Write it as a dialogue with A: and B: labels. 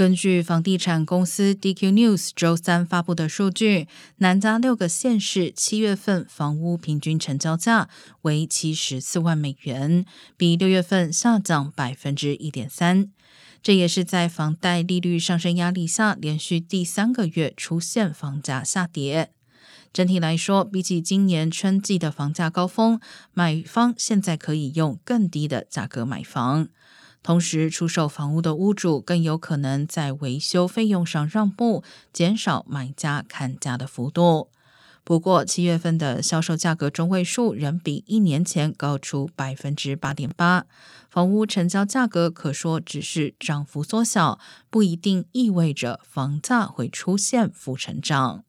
A: 根据房地产公司 DQ News 周三发布的数据，南加六个县市七月份房屋平均成交价为七十四万美元，比六月份下降百分之一点三。这也是在房贷利率上升压力下，连续第三个月出现房价下跌。整体来说，比起今年春季的房价高峰，买方现在可以用更低的价格买房。同时，出售房屋的屋主更有可能在维修费用上让步，减少买家砍价的幅度。不过，七月份的销售价格中位数仍比一年前高出百分之八点八，房屋成交价格可说只是涨幅缩小，不一定意味着房价会出现负成长。